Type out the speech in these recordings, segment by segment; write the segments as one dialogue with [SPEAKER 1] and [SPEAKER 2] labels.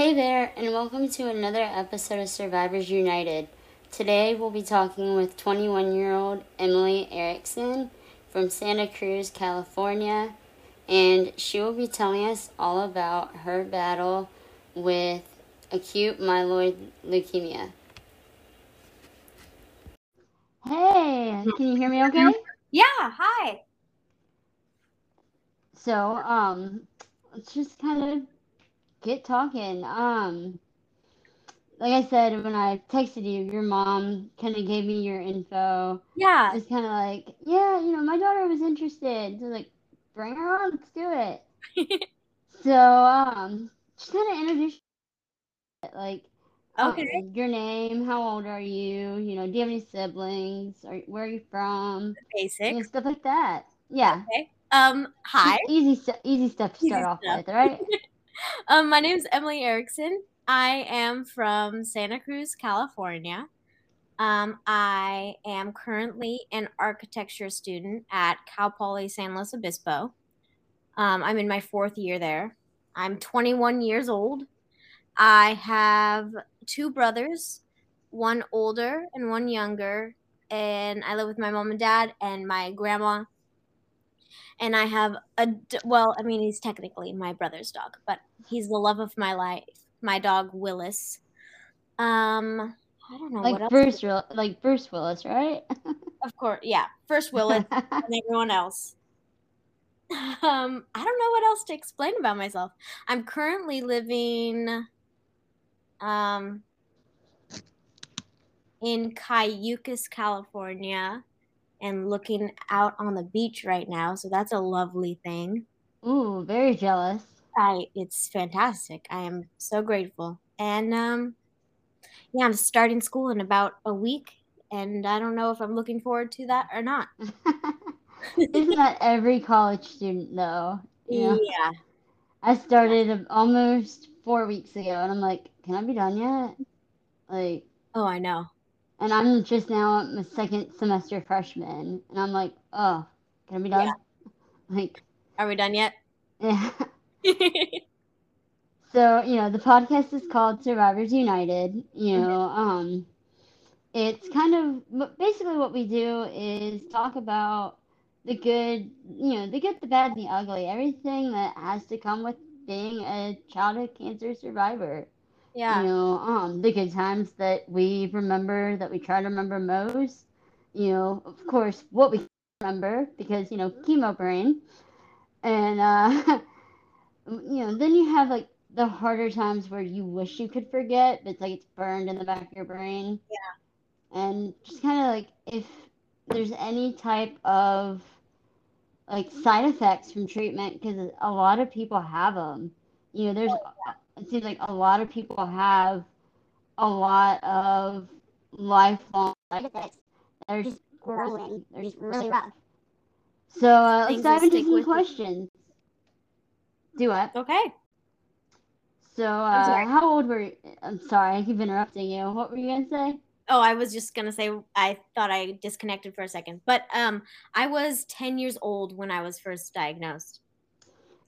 [SPEAKER 1] Hey there, and welcome to another episode of Survivors United. Today we'll be talking with 21 year old Emilie Erickson from Santa Cruz, California, and she will be telling us all about her battle with acute myeloid leukemia. Hey, can you hear me okay?
[SPEAKER 2] Yeah, hi.
[SPEAKER 1] So, um, let's just kind of get talking. Um, like I said, when I texted you, your mom kind of gave me your info.
[SPEAKER 2] Yeah.
[SPEAKER 1] It's kind of like, yeah, you know, my daughter was interested. So, like, bring her on, let's do it. so, um, just kind of introduce, like, um,
[SPEAKER 2] Okay.
[SPEAKER 1] your name, how old are you? You know, do you have any siblings? Or where are you from?
[SPEAKER 2] Basic.
[SPEAKER 1] You know, stuff like that. Yeah.
[SPEAKER 2] Okay. Um, hi.
[SPEAKER 1] Easy, easy stuff to
[SPEAKER 2] Easy
[SPEAKER 1] start off with, right?
[SPEAKER 2] Um, my is Emilie Erickson. I am from Santa Cruz, California. Um, I am currently an architecture student at Cal Poly San Luis Obispo. Um, I'm in my fourth year there. I'm 21 years old. I have two brothers, one older and one younger, and I live with my mom and dad and my grandma. And I have a well, I mean, he's technically my brother's dog, but he's the love of my life. My dog Willis. Um, I don't know what
[SPEAKER 1] like
[SPEAKER 2] else.
[SPEAKER 1] Bruce, Will- like Bruce Willis, right?
[SPEAKER 2] Of course, yeah. First Willis and everyone else. Um, I don't know what else to explain about myself. I'm currently living um in Cayucos, California, and looking out on the beach right now, so that's a lovely thing.
[SPEAKER 1] Ooh, very jealous.
[SPEAKER 2] I it's fantastic. I am so grateful. And um yeah, I'm starting school in about a week and I don't know if I'm looking forward to that or not.
[SPEAKER 1] Isn't that every college student though? Know?
[SPEAKER 2] Yeah.
[SPEAKER 1] I started almost four weeks ago, and I'm like, can I be done yet? Like,
[SPEAKER 2] Oh, I know.
[SPEAKER 1] And I'm just now my second semester freshman, and I'm like, oh, can I be done? Like,
[SPEAKER 2] Are we done yet?
[SPEAKER 1] yeah. So, you know, the podcast is called Survivors United. You know, um, it's kind of but basically what we do is talk about the good, you know, the good, the bad, and the ugly, everything that has to come with being a childhood cancer survivor.
[SPEAKER 2] Yeah.
[SPEAKER 1] You know, um, the good times that we remember, that we try to remember most. You know, of course, what we remember because you know, chemo brain, and uh, you know, then you have like the harder times where you wish you could forget, but it's like it's burned in the back of your brain.
[SPEAKER 2] Yeah.
[SPEAKER 1] And just kind of like if there's any type of like side effects from treatment, because a lot of people have them. You know, there's it seems like a lot of people have a lot of lifelong effects that are just grueling. They're just really rough. So uh, let's dive into some questions. Do what?
[SPEAKER 2] Okay.
[SPEAKER 1] So, uh, how old were you? I'm sorry, I keep interrupting you. What were you gonna say?
[SPEAKER 2] Oh, I was just gonna say I thought I disconnected for a second, but um, I was ten years old when I was first diagnosed.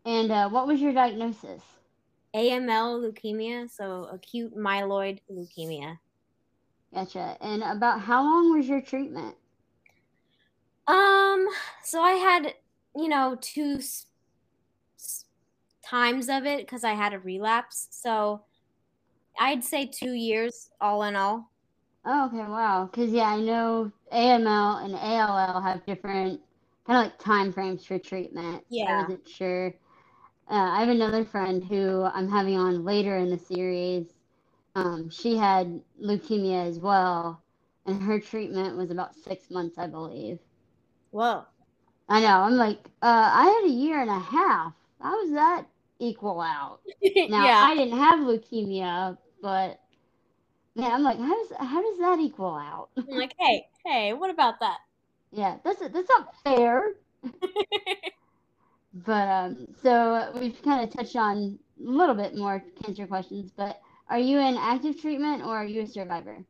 [SPEAKER 1] And uh, what was your diagnosis?
[SPEAKER 2] AML leukemia, so acute myeloid leukemia.
[SPEAKER 1] Gotcha. And about how long was your treatment?
[SPEAKER 2] Um, so I had, you know, two s- s- times of it because I had a relapse. So I'd say two years all in all.
[SPEAKER 1] Oh, okay, wow. Because yeah, I know AML and ALL have different kind of like time frames for treatment.
[SPEAKER 2] Yeah.
[SPEAKER 1] I wasn't sure. Uh, I have another friend who I'm having on later in the series. Um, she had leukemia as well, and her treatment was about six months, I believe.
[SPEAKER 2] Whoa.
[SPEAKER 1] I know. I'm like, uh, I had a year and a half. How does that equal out? Now
[SPEAKER 2] yeah.
[SPEAKER 1] I didn't have leukemia, but man, I'm like, how does how does that equal out?
[SPEAKER 2] I'm like, hey, hey, what about that?
[SPEAKER 1] yeah, that's that's not fair. But um, so we've kind of touched on a little bit more cancer questions. But are you in active treatment or are you a survivor?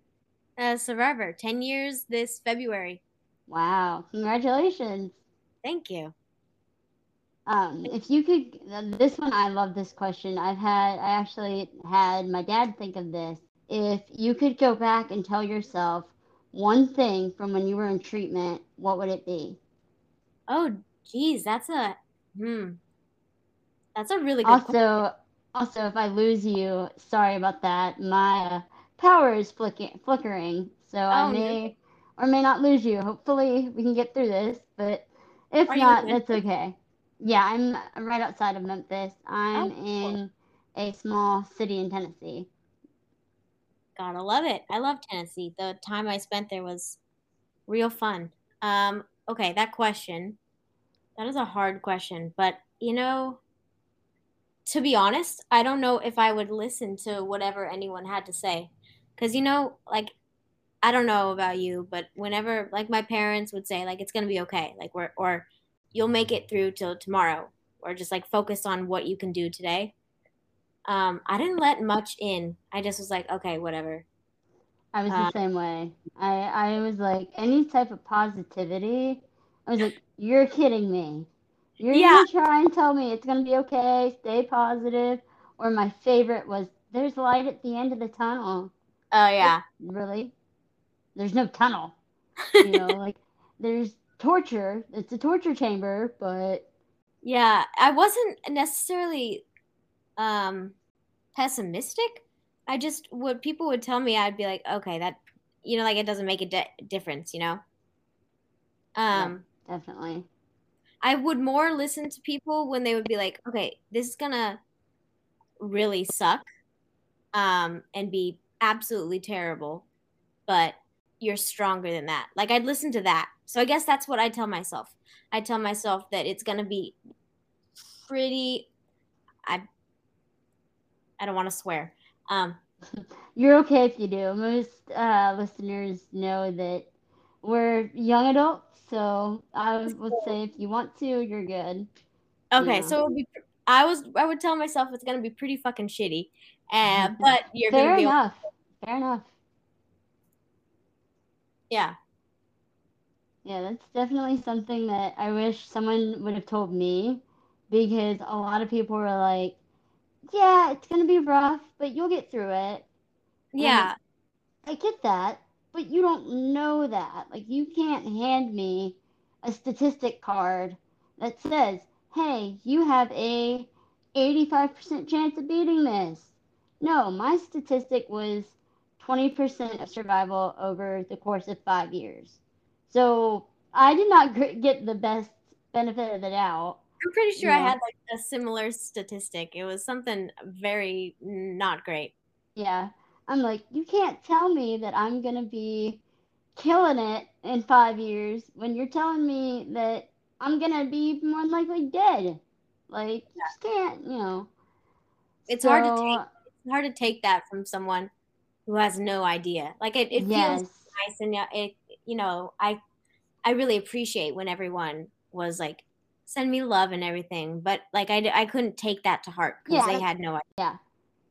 [SPEAKER 2] A survivor, 10 years this February.
[SPEAKER 1] Wow, congratulations.
[SPEAKER 2] Thank you.
[SPEAKER 1] Um, if you could, this one I love this question. I've had, I actually had my dad think of this. If you could go back and tell yourself one thing from when you were in treatment, what would it be?
[SPEAKER 2] Oh, geez, that's a hmm. That's a really good.
[SPEAKER 1] Also,
[SPEAKER 2] question.
[SPEAKER 1] also, if I lose you, sorry about that. My uh, power is flicking, flickering, so oh, I may or may not lose you. Hopefully, we can get through this, but if Are not, that's okay. Yeah, I'm, I'm right outside of Memphis. I'm oh, in a small city in Tennessee.
[SPEAKER 2] Gotta love it. I love Tennessee. The time I spent there was real fun. Um, okay, that question. That is a hard question, but you know, to be honest, I don't know if I would listen to whatever anyone had to say. Cause you know, like I don't know about you, but whenever like my parents would say like it's gonna be okay, like we're or you'll make it through till tomorrow, or just like focus on what you can do today. Um, I didn't let much in. I just was like, okay, whatever.
[SPEAKER 1] I was the um, same way. I I was like any type of positivity. I was like, you're kidding me. You're yeah. gonna try and tell me it's gonna be okay. Stay positive. Or my favorite was, there's light at the end of the tunnel.
[SPEAKER 2] Oh yeah.
[SPEAKER 1] Like, really? there's no tunnel. You know, like there's torture. It's a torture chamber, but
[SPEAKER 2] yeah, I wasn't necessarily um pessimistic. I just what people would tell me, I'd be like, okay, that you know, like it doesn't make a de- difference, you know.
[SPEAKER 1] Um, definitely.
[SPEAKER 2] I would more listen to people when they would be like, okay, this is gonna really suck, um, and be absolutely terrible, but you're stronger than that. Like I'd listen to that. So I guess that's what I tell myself. I tell myself that it's going to be pretty I I don't want to swear. Um
[SPEAKER 1] you're okay if you do. Most uh, listeners know that we're young adults, so I would say if you want to, you're good.
[SPEAKER 2] Okay, know. so be, I was I would tell myself it's gonna be pretty fucking shitty, uh, but you're
[SPEAKER 1] Fair
[SPEAKER 2] gonna be
[SPEAKER 1] enough. Fair enough.
[SPEAKER 2] Yeah.
[SPEAKER 1] Yeah, that's definitely something that I wish someone would have told me because a lot of people were like, yeah, it's going to be rough, but you'll get through it.
[SPEAKER 2] Yeah.
[SPEAKER 1] And I get that, but you don't know that. Like, you can't hand me a statistic card that says, hey, you have a 85% chance of beating this. No, my statistic was 20% of survival over the course of five years. So I did not get the best benefit of the doubt.
[SPEAKER 2] I'm pretty sure I had like a similar statistic. It was something very not great.
[SPEAKER 1] Yeah. I'm like, you can't tell me that I'm going to be killing it in five years when you're telling me that I'm going to be more likely dead. Like, you just can't, you know.
[SPEAKER 2] It's so, hard to take. It's hard to take that from someone who has no idea. Like it, it yes. feels nice and uh, it you know, I I really appreciate when everyone was like send me love and everything, but like I I couldn't take that to heart because yeah, they had no idea.
[SPEAKER 1] Yeah.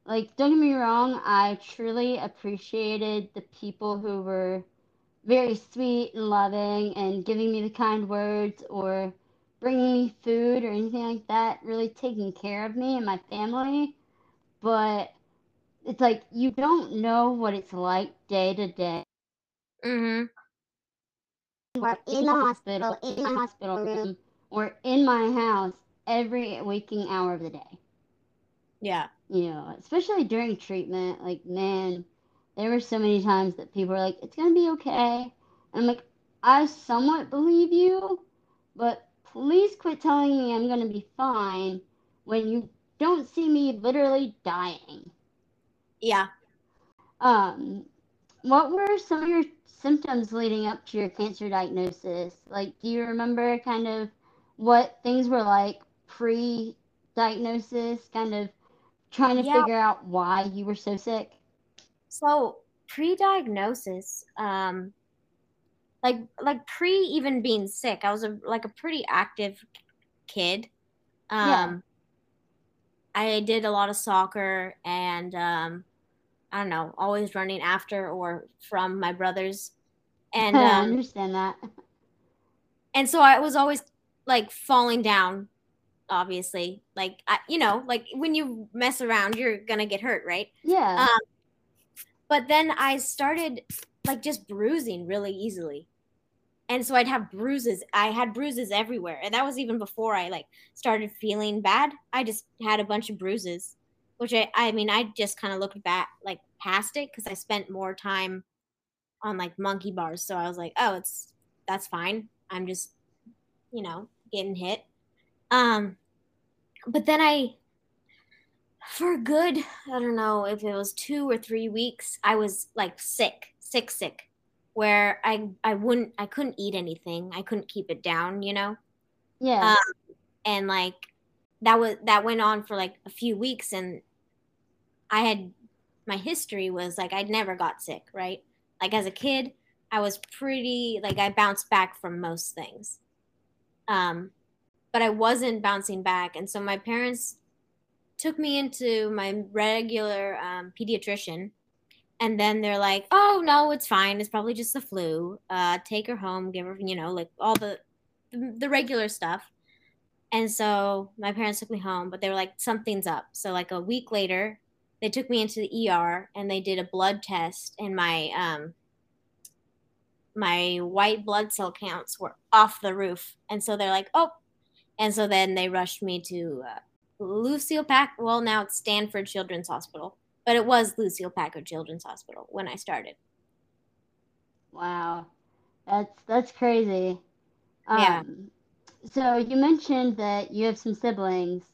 [SPEAKER 1] Like don't get me wrong, I truly appreciated the people who were very sweet and loving and giving me the kind words or bringing me food or anything like that, really taking care of me and my family. But it's like you don't know what it's like day to day.
[SPEAKER 2] Mhm.
[SPEAKER 1] We're in the hospital, in my hospital room, or in my house every waking hour of the day.
[SPEAKER 2] Yeah.
[SPEAKER 1] You know, especially during treatment, like man, there were so many times that people were like, "It's gonna be okay," and I'm like, "I somewhat believe you, but please quit telling me I'm gonna be fine when you don't see me literally dying."
[SPEAKER 2] Yeah.
[SPEAKER 1] Um, what were some of your symptoms leading up to your cancer diagnosis? Like, do you remember kind of what things were like pre diagnosis, kind of trying to yeah. figure out why you were so sick?
[SPEAKER 2] So, pre diagnosis, um, like like pre even being sick, I was a like a pretty active kid. Um, yeah. I did a lot of soccer and um, I don't know, always running after or from my brothers. And um,
[SPEAKER 1] I understand that.
[SPEAKER 2] And so I was always like falling down obviously. Like, I, you know, like when you mess around, you're gonna get hurt, right?
[SPEAKER 1] Yeah.
[SPEAKER 2] Um, but then I started like just bruising really easily. And so I'd have bruises. I had bruises everywhere. And that was even before I like started feeling bad. I just had a bunch of bruises, which I I mean, I just kind of looked back like past it cuz I spent more time on like monkey bars. So I was like, "Oh, it's that's fine. I'm just you know, getting hit." Um but then I for good, I don't know if it was 2 or 3 weeks, I was like sick, sick sick where I I wouldn't I couldn't eat anything. I couldn't keep it down, you know.
[SPEAKER 1] Yeah.
[SPEAKER 2] Um, and like that was that went on for like a few weeks and I had my history was like I'd never got sick, right? Like as a kid, I was pretty like I bounced back from most things. Um but I wasn't bouncing back and so my parents took me into my regular um, pediatrician and then they're like, "Oh no, it's fine. It's probably just the flu. Uh, take her home, give her, you know, like all the, the regular stuff." And so my parents took me home, but they were like, "Something's up." So like a week later, they took me into the ER and they did a blood test, and my um my white blood cell counts were off the roof, and so they're like, "Oh," and so then they rushed me to uh, Lucile Pack. Well, now it's Stanford Children's Hospital but it was Lucile Packard Children's Hospital when I started.
[SPEAKER 1] Wow, that's that's crazy. Um,
[SPEAKER 2] Yeah.
[SPEAKER 1] So you mentioned that you have some siblings.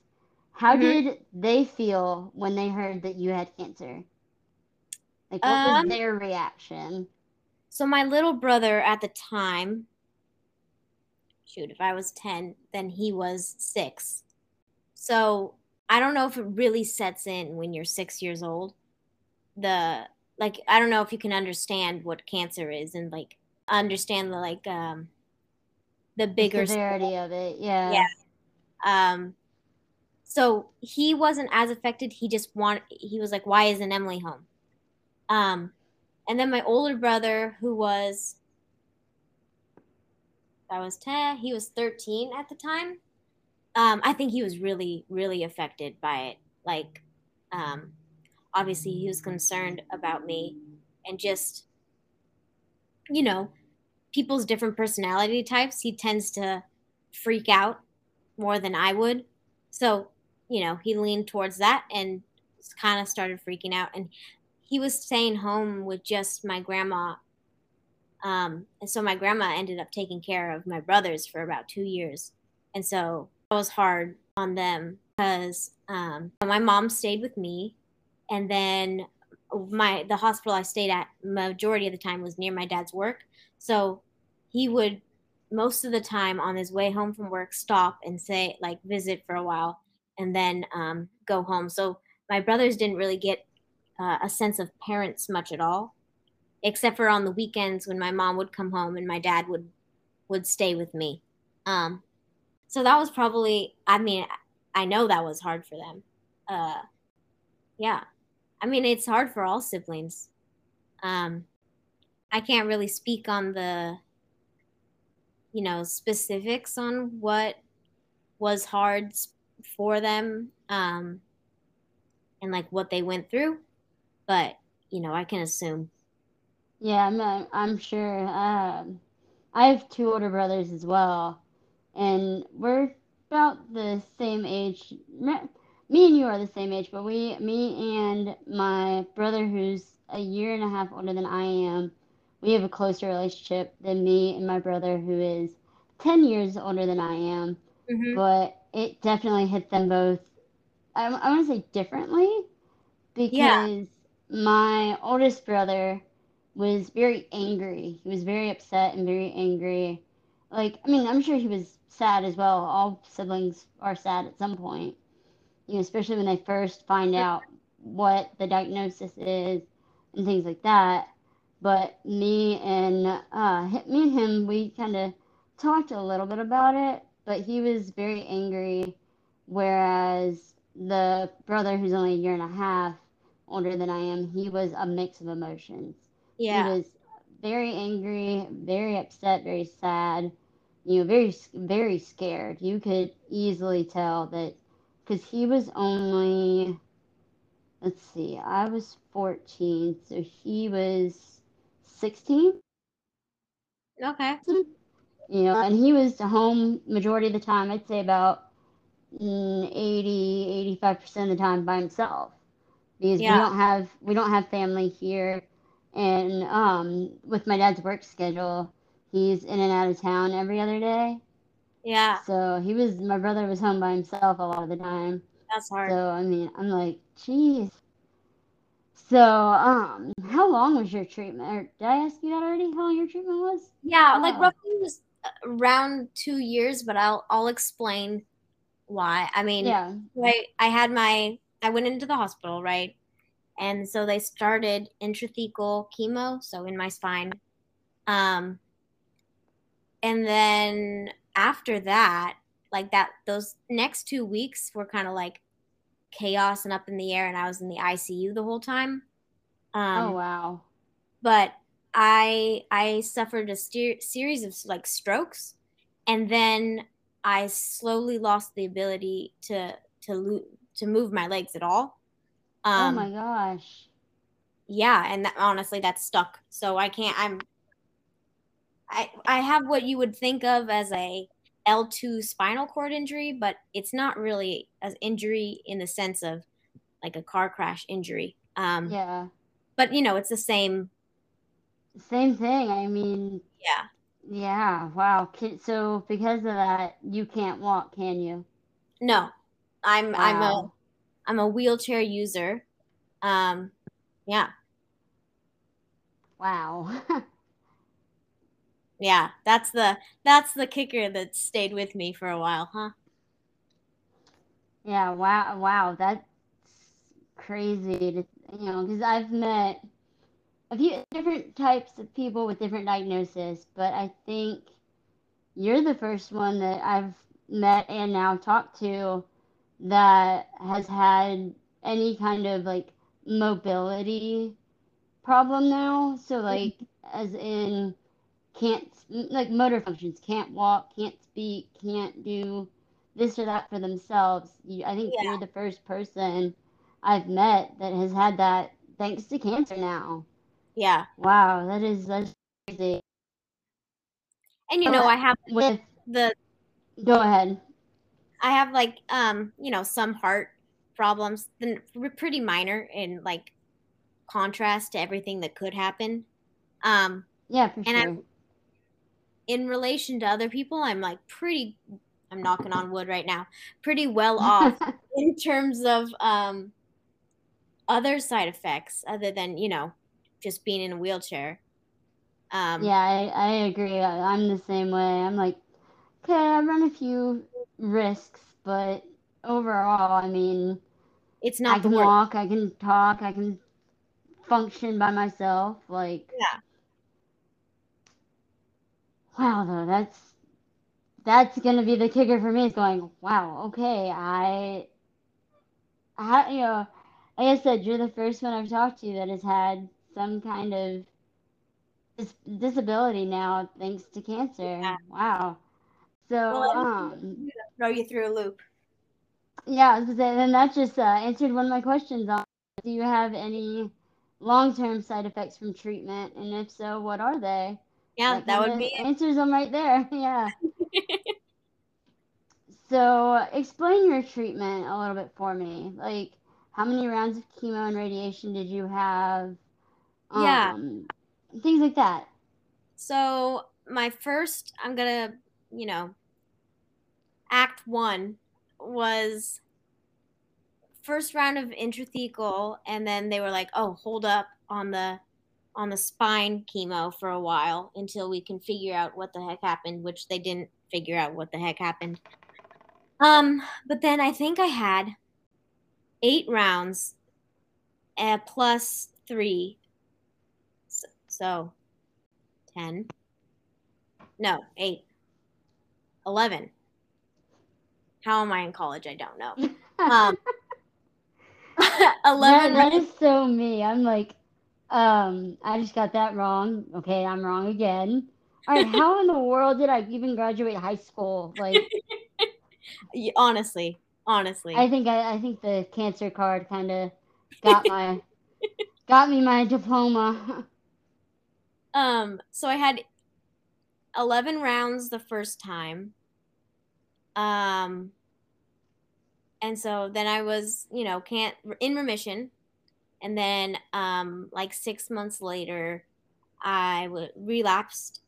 [SPEAKER 1] How
[SPEAKER 2] Mhm.
[SPEAKER 1] did they feel when they heard that you had cancer? Like, what was
[SPEAKER 2] Um,
[SPEAKER 1] their reaction?
[SPEAKER 2] So my little brother at the time, shoot, if I was 10, then he was 6. So I don't know if it really sets in when you're 6 years old. The like I don't know if you can understand what cancer is and like understand the like um the
[SPEAKER 1] The
[SPEAKER 2] bigger
[SPEAKER 1] severity of it, yeah.
[SPEAKER 2] Yeah. Um, so he wasn't as affected. He just want he was like, why isn't Emilie home? Um, and then my older brother, who was I was ten, he was thirteen at the time. Um, I think he was really, really affected by it. Like, um, obviously he was concerned about me and just, you know, people's different personality types. He tends to freak out more than I would. So, you know, he leaned towards that and kind of started freaking out. And he was staying home with just my grandma. Um, and so my grandma ended up taking care of my brothers for about two years. And so it was hard on them because um, my mom stayed with me. And then my the hospital I stayed at majority of the time was near my dad's work. So he would most of the time on his way home from work stop and say like visit for a while and then um, go home so my brothers didn't really get uh, a sense of parents much at all except for on the weekends when my mom would come home and my dad would would stay with me. Um, so that was probably i mean i know that was hard for them. Uh, yeah. I mean it's hard for all siblings. Um, i can't really speak on the you know specifics on what was hard for them um and like what they went through but you know i can assume
[SPEAKER 1] Yeah, I'm, I'm sure. Um, I have two older brothers as well, and we're about the same age. Me and you are the same age, but we, me and my brother, who's a year and a half older than I am, we have a closer relationship than me and my brother, who is 10 years older than I am.
[SPEAKER 2] hmm
[SPEAKER 1] But it definitely hit them both, I, I want to say differently,
[SPEAKER 2] yeah
[SPEAKER 1] because my oldest brother was very angry. He was very upset and very angry. Like, I mean, I'm sure he was sad as well. All siblings are sad at some point, you know, especially when they first find out what the diagnosis is and things like that. But me and uh, me and him, we kind of talked a little bit about it. But he was very angry, whereas the brother who's only a year and a half older than I am, he was a mix of emotions. He
[SPEAKER 2] yeah
[SPEAKER 1] was very angry, very upset, very sad, you know, very very scared. You could easily tell that because he was only let's see, I was 14, so he was 16.
[SPEAKER 2] Okay.
[SPEAKER 1] You know, and he was home majority of the time. I'd say about mm, 80, 85% of the time by himself because
[SPEAKER 2] Yeah.
[SPEAKER 1] we don't have we don't have family here, and um, with my dad's work schedule, he's in and out of town every other day.
[SPEAKER 2] Yeah,
[SPEAKER 1] So he was my brother was home by himself a lot of the time.
[SPEAKER 2] that's hard.
[SPEAKER 1] So I mean, I'm like, geez. So, um, how long was your treatment? Or did I ask you that already? How long your treatment was?
[SPEAKER 2] Yeah, like
[SPEAKER 1] Oh.
[SPEAKER 2] roughly was around two years, but I'll I'll explain why. I mean,
[SPEAKER 1] Yeah.
[SPEAKER 2] right, I had my I went into the hospital, right? And so they started intrathecal chemo, so in my spine. Um and then after that, like that those next two weeks were kind of like chaos and up in the air and I was in the ICU the whole time. Um
[SPEAKER 1] oh wow.
[SPEAKER 2] but I I suffered a series of like strokes, and then I slowly lost the ability to to lo- to move my legs at all.
[SPEAKER 1] Oh
[SPEAKER 2] Um,
[SPEAKER 1] my gosh.
[SPEAKER 2] yeah, and that, honestly, that's stuck. So I can't. I'm. I I have what you would think of as a L two spinal cord injury, but it's not really an injury in the sense of like a car crash injury. Um,
[SPEAKER 1] Yeah.
[SPEAKER 2] But you know, it's the same.
[SPEAKER 1] Same thing. I mean,
[SPEAKER 2] Yeah.
[SPEAKER 1] yeah. Wow. So because of that, you can't walk, can you?
[SPEAKER 2] No, I'm I'm a
[SPEAKER 1] Wow.
[SPEAKER 2] I'm a wheelchair user. Um, yeah,
[SPEAKER 1] Wow.
[SPEAKER 2] yeah. That's the that's the kicker that stayed with me for a while, huh?
[SPEAKER 1] yeah. Wow. Wow. That's crazy to, you know, because I've met a few different types of people with different diagnoses, but I think you're the first one that I've met and now talked to that has had any kind of like mobility problem now. So hmm. like as in can't like motor functions, can't walk, can't speak, can't do this or that for themselves. You, I think
[SPEAKER 2] Yeah.
[SPEAKER 1] you're the first person I've met that has had that thanks to cancer now.
[SPEAKER 2] Yeah,
[SPEAKER 1] Wow, that is that's crazy.
[SPEAKER 2] and you know, I have
[SPEAKER 1] With
[SPEAKER 2] the
[SPEAKER 1] go ahead.
[SPEAKER 2] I have like um you know some heart problems, then pretty minor in like contrast to everything that could happen. Um,
[SPEAKER 1] Yeah, for
[SPEAKER 2] And
[SPEAKER 1] sure.
[SPEAKER 2] I'm- in relation to other people, I'm like pretty. I'm knocking on wood right now. Pretty well off in terms of um other side effects other than you know just being in a wheelchair um
[SPEAKER 1] yeah, I, I agree. I, I'm the same way. I'm like, okay, I run a few risks, but overall, I mean,
[SPEAKER 2] it's not I
[SPEAKER 1] can walk, I can talk, I can function by myself. Like,
[SPEAKER 2] Yeah.
[SPEAKER 1] wow, though, that's that's gonna be the kicker for me. Is going, wow, okay, I, I, you know, like I said, you're the first one I've talked to that has had some kind of dis- disability now thanks to cancer.
[SPEAKER 2] Yeah.
[SPEAKER 1] Wow. So,
[SPEAKER 2] Well,
[SPEAKER 1] um,
[SPEAKER 2] throw you through a loop
[SPEAKER 1] yeah, I was gonna say, then that just uh, answered one of my questions on do you have any long-term side effects from treatment, and if so, what are they?
[SPEAKER 2] yeah that would be
[SPEAKER 1] answers them right there. Yeah. So, explain your treatment a little bit for me. Like, how many rounds of chemo and radiation did you have?
[SPEAKER 2] Yeah.
[SPEAKER 1] Um, things like that.
[SPEAKER 2] so my first i'm gonna you know act one was first round of intrathecal and then they were like oh hold up on the on the spine chemo for a while until we can figure out what the heck happened which they didn't figure out what the heck happened. Um but then i think i had eight rounds uh, plus three. So, so 10 no 8 11 how am i in college i don't know um 11
[SPEAKER 1] That, that is so me. I'm like, um, I just got that wrong. Okay, I'm wrong again. All right, how in the world did I even graduate high school? Like,
[SPEAKER 2] honestly, honestly,
[SPEAKER 1] I think I, I think the cancer card kind of got my got me my diploma.
[SPEAKER 2] Um, so I had 11 rounds the first time. Um, and so then I was, you know, can't in remission. And then, um, like six months later, I w- relapsed.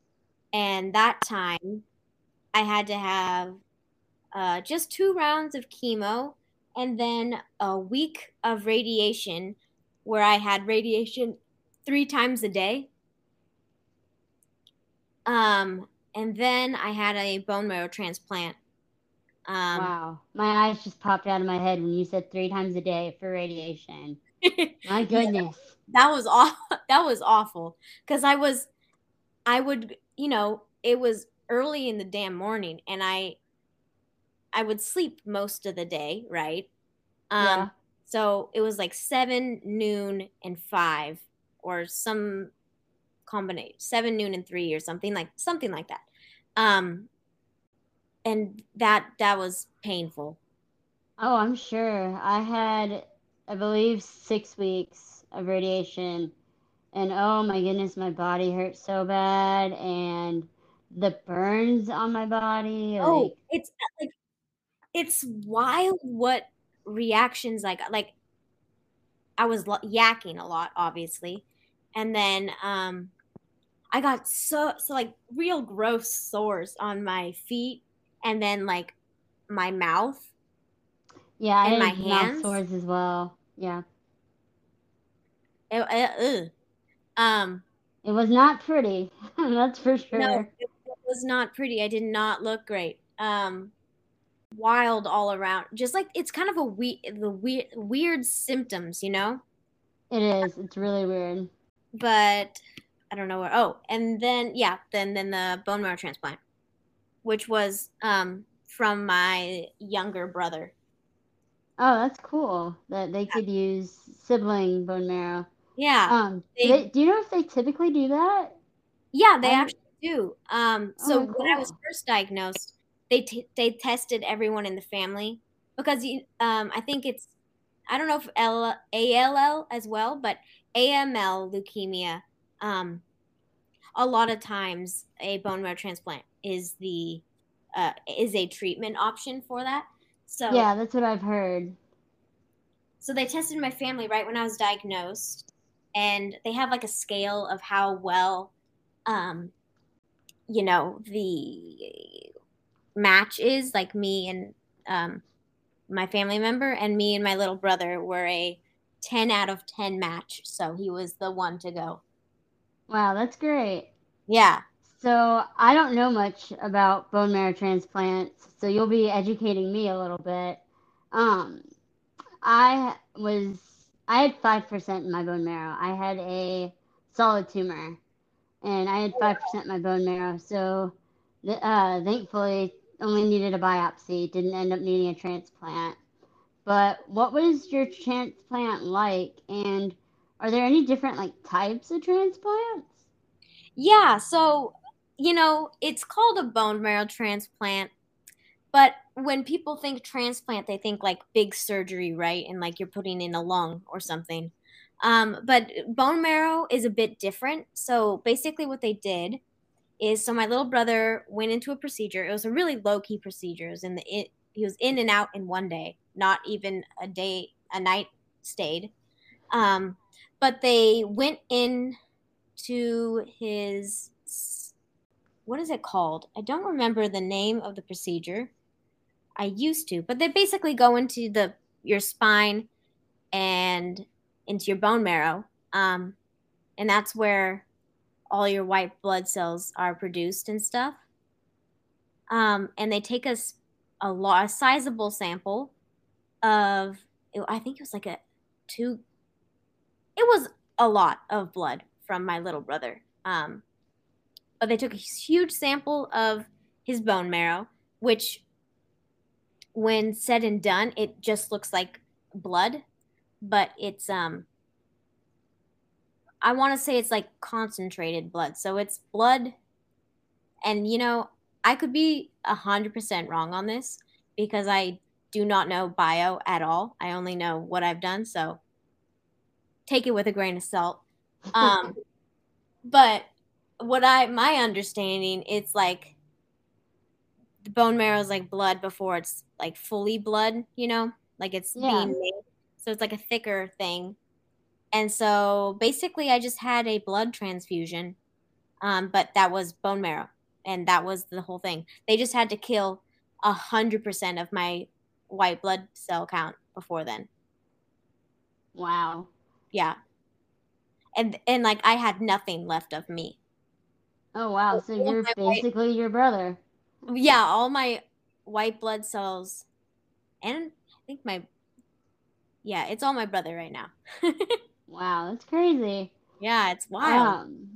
[SPEAKER 2] And that time I had to have uh, just two rounds of chemo and then a week of radiation where I had radiation three times a day. Um, and then I had a bone marrow transplant.
[SPEAKER 1] Um, wow, my eyes just popped out of my head when you said three times a day for radiation. my goodness,
[SPEAKER 2] yeah, that was awful. That was awful because I was, I would, you know, it was early in the damn morning, and I, I would sleep most of the day, right? Um, yeah. So it was like seven, noon, and five, or some combination seven noon and three or something like something like that um and that that was painful.
[SPEAKER 1] Oh i'm sure. I had i believe six weeks of radiation and oh my goodness my body hurt so bad and the burns on my body
[SPEAKER 2] oh it's like it's wild what reactions i got. Like i was yakking a lot obviously and then um I got so so like real gross sores on my feet and then like my mouth.
[SPEAKER 1] Yeah, and my hands sores as well. Yeah.
[SPEAKER 2] It, it, um,
[SPEAKER 1] it was not pretty. That's for sure. No, it,
[SPEAKER 2] it was not pretty. I did not look great. Um, wild all around. Just like it's kind of a we the weird weird symptoms, you know.
[SPEAKER 1] It is. It's really weird.
[SPEAKER 2] But I don't know where. Oh, and then yeah, then then the bone marrow transplant, which was um, from my younger brother.
[SPEAKER 1] Oh, that's cool that they could use sibling bone marrow.
[SPEAKER 2] Yeah.
[SPEAKER 1] Um, they, do, they, do, you know if they typically do that?
[SPEAKER 2] Yeah, they actually do. Um, so oh, when I was first diagnosed, they t- they tested everyone in the family because um, I think it's I don't know if L- ALL as well, but AML leukemia um, a lot of times a bone marrow transplant is the uh, is a treatment option for that. So
[SPEAKER 1] yeah, that's what I've heard.
[SPEAKER 2] So they tested my family right when I was diagnosed, and they have like a scale of how well, um, you know, the match is. Like me and um, my family member, and me and my little brother were a ten out of ten match. So he was the one to go.
[SPEAKER 1] Wow, that's great.
[SPEAKER 2] Yeah.
[SPEAKER 1] So I don't know much about bone marrow transplants, so you'll be educating me a little bit. Um, I was I had five percent in my bone marrow. I had a solid tumor, and I had five percent in my bone marrow. So, uh, thankfully, only needed a biopsy. Didn't end up needing a transplant. But what was your transplant like? And are there any different like types of transplants?
[SPEAKER 2] Yeah, so you know, it's called a bone marrow transplant, but when people think transplant, they think like big surgery, right? And like you're putting in a lung or something. Um, but bone marrow is a bit different. So basically, what they did is so my little brother went into a procedure. It was a really low key procedure. It the it, he was in and out in one day, not even a day, a night stayed. Um, but they went in to his what is it called? I don't remember the name of the procedure. I used to, but they basically go into the your spine and into your bone marrow, um, and that's where all your white blood cells are produced and stuff. Um, and they take us a lot, a sizable sample of, I think it was like a two. It was a lot of blood from my little brother. Um, they took a huge sample of his bone marrow, which, when said and done, it just looks like blood, but it's um. I want to say it's like concentrated blood, so it's blood And you know, I could be a hundred percent wrong on this because I do not know bio at all. I only know what I've done, so take it with a grain of salt. Um, but what I my understanding, it's like the bone marrow is like blood before it's like fully blood, you know, like it's yeah. being made. So it's like a thicker thing. And so basically, I just had a blood transfusion, um, but that was bone marrow, and that was the whole thing. They just had to kill a hundred percent of my white blood cell count before then.
[SPEAKER 1] Wow.
[SPEAKER 2] Yeah. And and like I had nothing left of me.
[SPEAKER 1] Oh wow! So you're basically white, your brother.
[SPEAKER 2] Yeah, all my white blood cells, and I think my, yeah, it's all my brother right now.
[SPEAKER 1] wow, that's crazy.
[SPEAKER 2] Yeah, it's wild.
[SPEAKER 1] Um,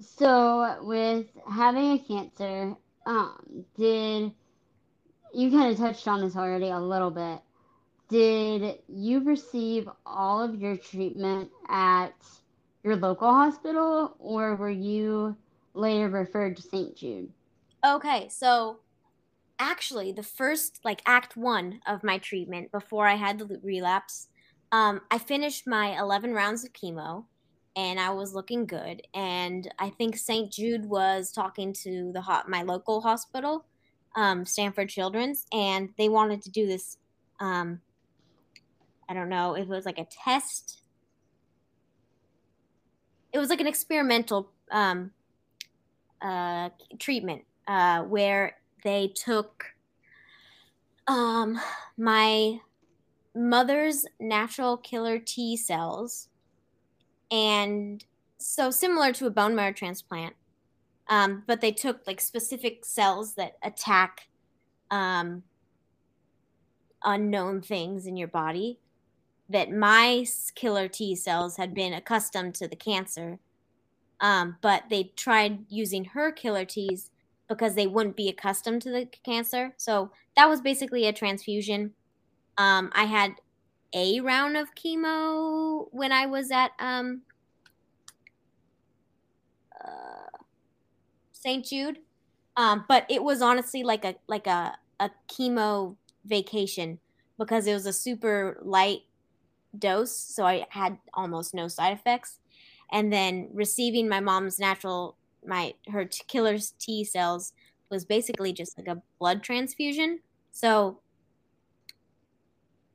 [SPEAKER 1] so with having a cancer, um, did you kind of touched on this already a little bit? Did you receive all of your treatment at your local hospital, or were you later referred to St. Jude.
[SPEAKER 2] Okay, so actually, the first, like, act one of my treatment before I had the relapse, um, I finished my 11 rounds of chemo and I was looking good. And I think St. Jude was talking to the hot, my local hospital, um, Stanford Children's, and they wanted to do this. Um, I don't know, if it was like a test. It was like an experimental um, uh, treatment uh, where they took um, my mother's natural killer T cells, and so similar to a bone marrow transplant, um, but they took like specific cells that attack um, unknown things in your body. That my killer T cells had been accustomed to the cancer, um, but they tried using her killer T's because they wouldn't be accustomed to the cancer. So that was basically a transfusion. Um, I had a round of chemo when I was at um, uh, St. Jude, um, but it was honestly like a like a a chemo vacation because it was a super light dose, so I had almost no side effects and then receiving my mom's natural my her killer T cells was basically just like a blood transfusion. So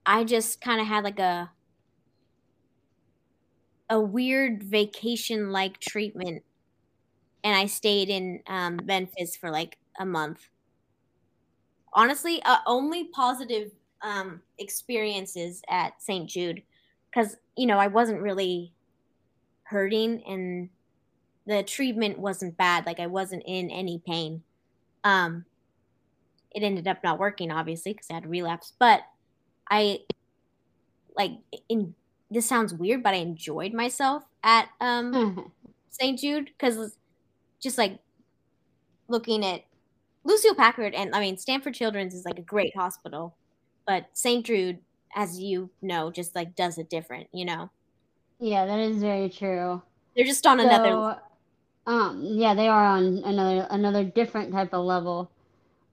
[SPEAKER 2] I just kind of had like a a weird vacation like treatment and I stayed in um, Memphis for like a month. Honestly, uh, only positive um, experiences at St. Jude because you know I wasn't really hurting and the treatment wasn't bad. Like I wasn't in any pain. Um, it ended up not working, obviously, because I had relapse. But I, like, in this sounds weird, but I enjoyed myself at um, St. Jude because just like looking at Lucile Packard and I mean Stanford Children's is like a great hospital, but St. Jude, as you know, just like does it different, you know.
[SPEAKER 1] Yeah, that is very true.
[SPEAKER 2] They're just on so, another.
[SPEAKER 1] Um, yeah, they are on another another different type of level.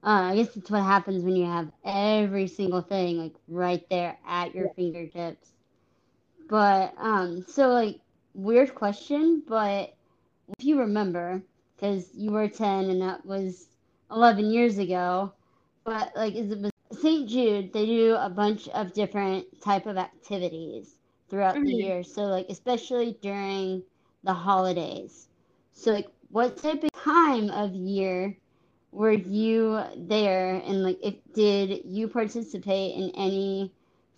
[SPEAKER 1] Uh, I guess it's what happens when you have every single thing like right there at your yeah. fingertips. But um, so like weird question, but if you remember, because you were ten and that was eleven years ago, but like is it St. Jude? They do a bunch of different type of activities throughout mm-hmm. the year. So like especially during the holidays. So like what type of time of year were you there and like if did you participate in any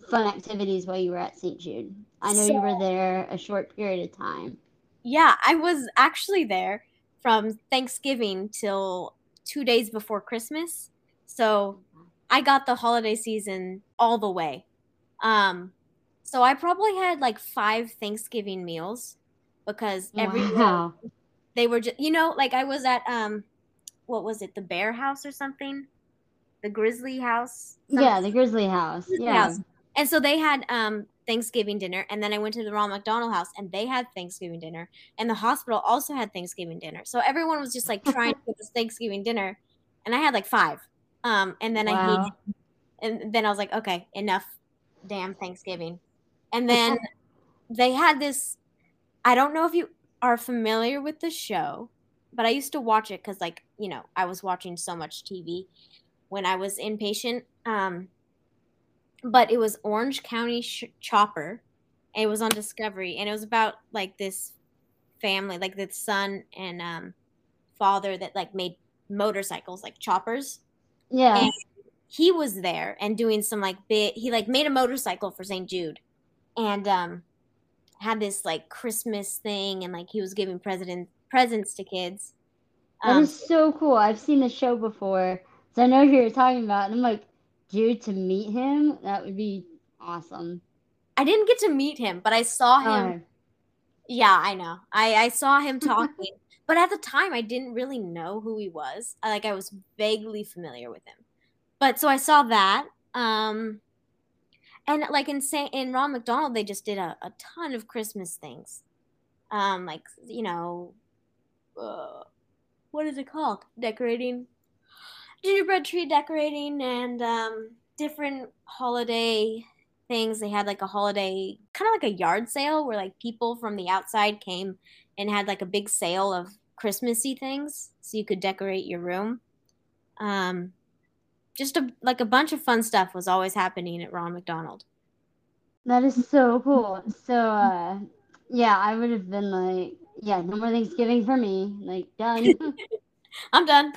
[SPEAKER 1] fun activities while you were at St. Jude? I know so, you were there a short period of time.
[SPEAKER 2] Yeah, I was actually there from Thanksgiving till 2 days before Christmas. So I got the holiday season all the way. Um so I probably had like five Thanksgiving meals because every wow. they were just you know like I was at um what was it the Bear House or something, the Grizzly House.
[SPEAKER 1] Something. Yeah, the Grizzly House. Grizzly yeah. House.
[SPEAKER 2] And so they had um Thanksgiving dinner, and then I went to the Ronald McDonald House, and they had Thanksgiving dinner, and the hospital also had Thanksgiving dinner. So everyone was just like trying to get this Thanksgiving dinner, and I had like five. Um, and then wow. I hated, and then I was like, okay, enough, damn Thanksgiving. And then they had this. I don't know if you are familiar with the show, but I used to watch it because, like, you know, I was watching so much TV when I was inpatient. Um, but it was Orange County Sh- Chopper. it was on Discovery, and it was about like this family, like the son and um, father that like made motorcycles, like choppers.
[SPEAKER 1] Yeah. And
[SPEAKER 2] he was there and doing some like bit. He like made a motorcycle for St. Jude, and um, had this like Christmas thing, and like he was giving president presents to kids.
[SPEAKER 1] Um, that is so cool. I've seen the show before, so I know who you're talking about. And I'm like, dude, to meet him, that would be awesome.
[SPEAKER 2] I didn't get to meet him, but I saw him. Yeah, I know. I I saw him talking, but at the time I didn't really know who he was. Like I was vaguely familiar with him. But so I saw that. Um and like in Say in Ron McDonald, they just did a, a ton of Christmas things. Um, like you know, uh, what is it called? Decorating gingerbread tree decorating and um, different holiday things. They had like a holiday, kind of like a yard sale where like people from the outside came and had like a big sale of Christmassy things, so you could decorate your room. Um, just a like a bunch of fun stuff was always happening at Ron McDonald.
[SPEAKER 1] That is so cool. So uh yeah, I would have been like, yeah, no more Thanksgiving for me. Like done.
[SPEAKER 2] I'm done.